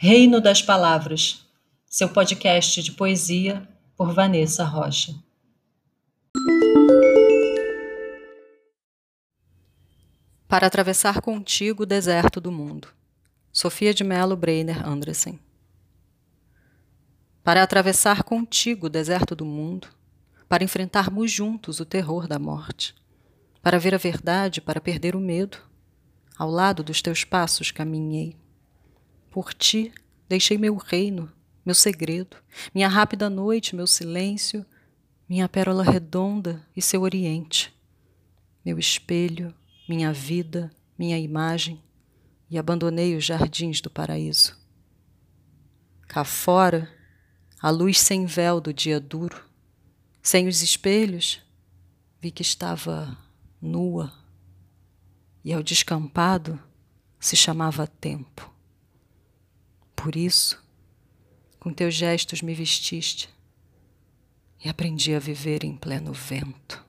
Reino das Palavras, seu podcast de poesia por Vanessa Rocha. Para atravessar contigo o deserto do mundo. Sofia de Mello Breiner Andressen. Para atravessar contigo o deserto do mundo, para enfrentarmos juntos o terror da morte, para ver a verdade, para perder o medo, ao lado dos teus passos caminhei. Por ti deixei meu reino, meu segredo, minha rápida noite, meu silêncio, minha pérola redonda e seu oriente, meu espelho, minha vida, minha imagem, e abandonei os jardins do paraíso. Cá fora, a luz sem véu do dia duro, sem os espelhos, vi que estava nua, e ao descampado se chamava tempo. Por isso, com teus gestos me vestiste e aprendi a viver em pleno vento.